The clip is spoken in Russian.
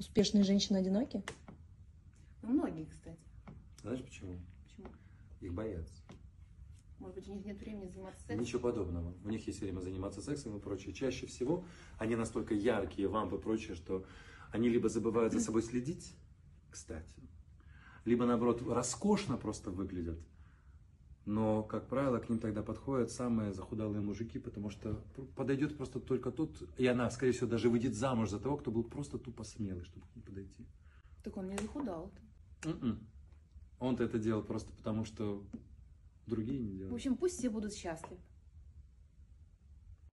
Успешные женщины одиноки? Ну, многие, кстати. Знаешь почему? Почему? Их боятся. Может быть, у них нет времени заниматься сексом? Ничего подобного. У них есть время заниматься сексом и прочее. Чаще всего они настолько яркие, вампы и прочее, что они либо забывают за собой следить, кстати, либо наоборот роскошно просто выглядят. Но, как правило, к ним тогда подходят самые захудалые мужики, потому что подойдет просто только тот, и она, скорее всего, даже выйдет замуж за того, кто был просто тупо смелый, чтобы к ней подойти. Так он не захудал. М-м. Он-то это делал просто потому, что другие не В делают. общем, пусть все будут счастливы.